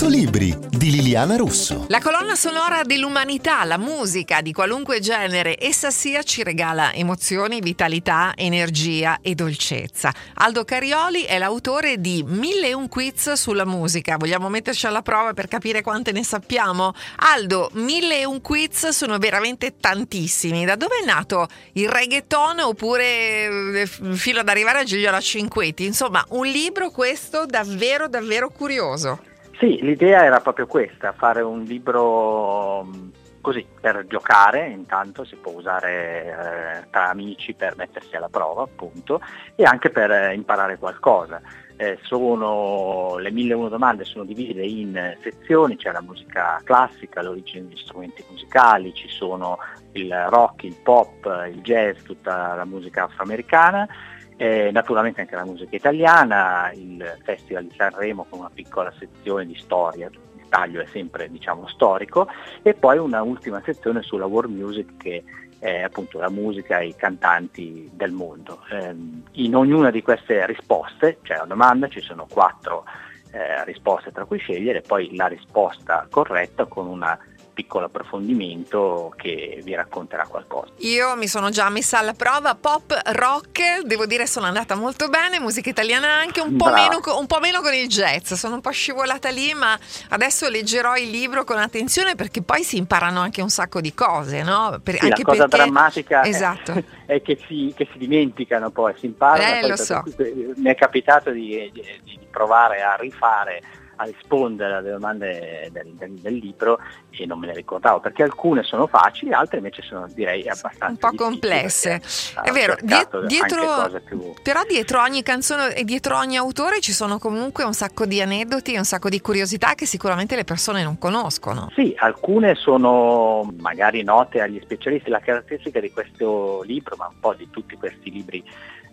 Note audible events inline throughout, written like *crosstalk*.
100 libri di Liliana Russo. La colonna sonora dell'umanità, la musica di qualunque genere essa sia, ci regala emozioni, vitalità, energia e dolcezza. Aldo Carioli è l'autore di Mille e un quiz sulla musica. Vogliamo metterci alla prova per capire quante ne sappiamo? Aldo, Mille e un quiz sono veramente tantissimi. Da dove è nato il reggaeton oppure eh, fino ad arrivare a Gigliola Cinquetti? Insomma, un libro questo davvero davvero curioso. Sì, l'idea era proprio questa, fare un libro così per giocare, intanto si può usare eh, tra amici per mettersi alla prova appunto e anche per eh, imparare qualcosa. Eh, sono, le 1001 domande sono divise in sezioni, c'è la musica classica, l'origine degli strumenti musicali, ci sono il rock, il pop, il jazz, tutta la musica afroamericana eh, naturalmente anche la musica italiana, il Festival di Sanremo con una piccola sezione di storia, taglio è sempre diciamo, storico, e poi una ultima sezione sulla world music che è appunto la musica e i cantanti del mondo. Eh, in ognuna di queste risposte c'è una domanda, ci sono quattro eh, risposte tra cui scegliere, poi la risposta corretta con una piccolo approfondimento che vi racconterà qualcosa. Io mi sono già messa alla prova, pop, rock, devo dire sono andata molto bene, musica italiana anche, un po', meno, un po', meno, con il jazz, sono un po' scivolata lì, ma adesso leggerò il libro con attenzione perché poi si imparano anche un sacco di cose, no? Per, sì, anche la cosa perché... drammatica esatto. *laughs* è, che, si, che, si, dimenticano poi, si imparano. Eh, lo so. Mi è capitato di, di, di provare a rifare a rispondere alle domande del, del, del, libro e non me le ricordavo perché alcune sono facili, altre invece sono direi abbastanza un po' complesse. È vero, dietro, più... però dietro ogni canzone e dietro ogni autore ci sono comunque un sacco di aneddoti e un sacco di curiosità che sicuramente le persone non conoscono. Sì, alcune sono magari note agli specialisti, la caratteristica di questo libro, ma un po' di tutti questi libri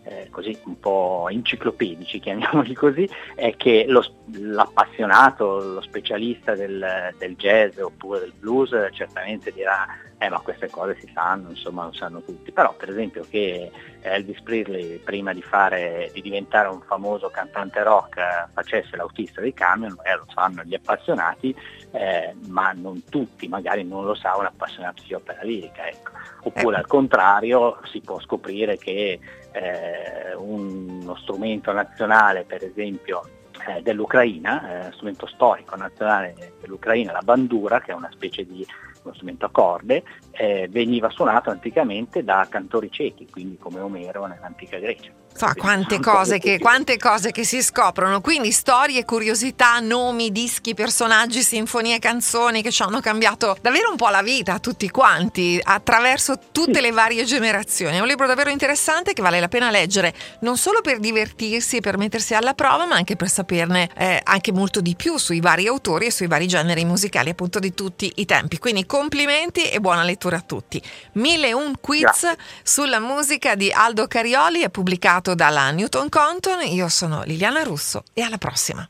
eh, così un po' enciclopedici, *laughs* chiamiamoli così, è che lo, l'appassionato, lo specialista del, del, jazz oppure del blues certamente dirà eh ma queste cose si sanno, insomma lo sanno tutti, però per esempio che Elvis Presley prima di, fare, di diventare un famoso cantante rock facesse l'autista dei camion, eh, lo sanno gli appassionati, eh, ma non tutti, magari non lo sa un appassionato di opera lirica. Ecco. Oppure al contrario si può scoprire che eh, uno strumento nazionale, per esempio eh, dell'Ucraina, eh, strumento storico nazionale dell'Ucraina, la bandura, che è una specie di uno strumento a corde, eh, veniva suonato anticamente da cantori ciechi, quindi come Omero nell'antica Grecia. Fa quante cose, che, quante cose che si scoprono, quindi storie, curiosità, nomi, dischi, personaggi, sinfonie, canzoni che ci hanno cambiato davvero un po' la vita a tutti quanti, attraverso tutte le varie generazioni. È un libro davvero interessante che vale la pena leggere, non solo per divertirsi e per mettersi alla prova, ma anche per saperne eh, anche molto di più sui vari autori e sui vari generi musicali appunto di tutti i tempi. Quindi complimenti e buona lettura a tutti. Mille un quiz Grazie. sulla musica di Aldo Carioli è pubblicato dalla Newton Compton. Io sono Liliana Russo e alla prossima.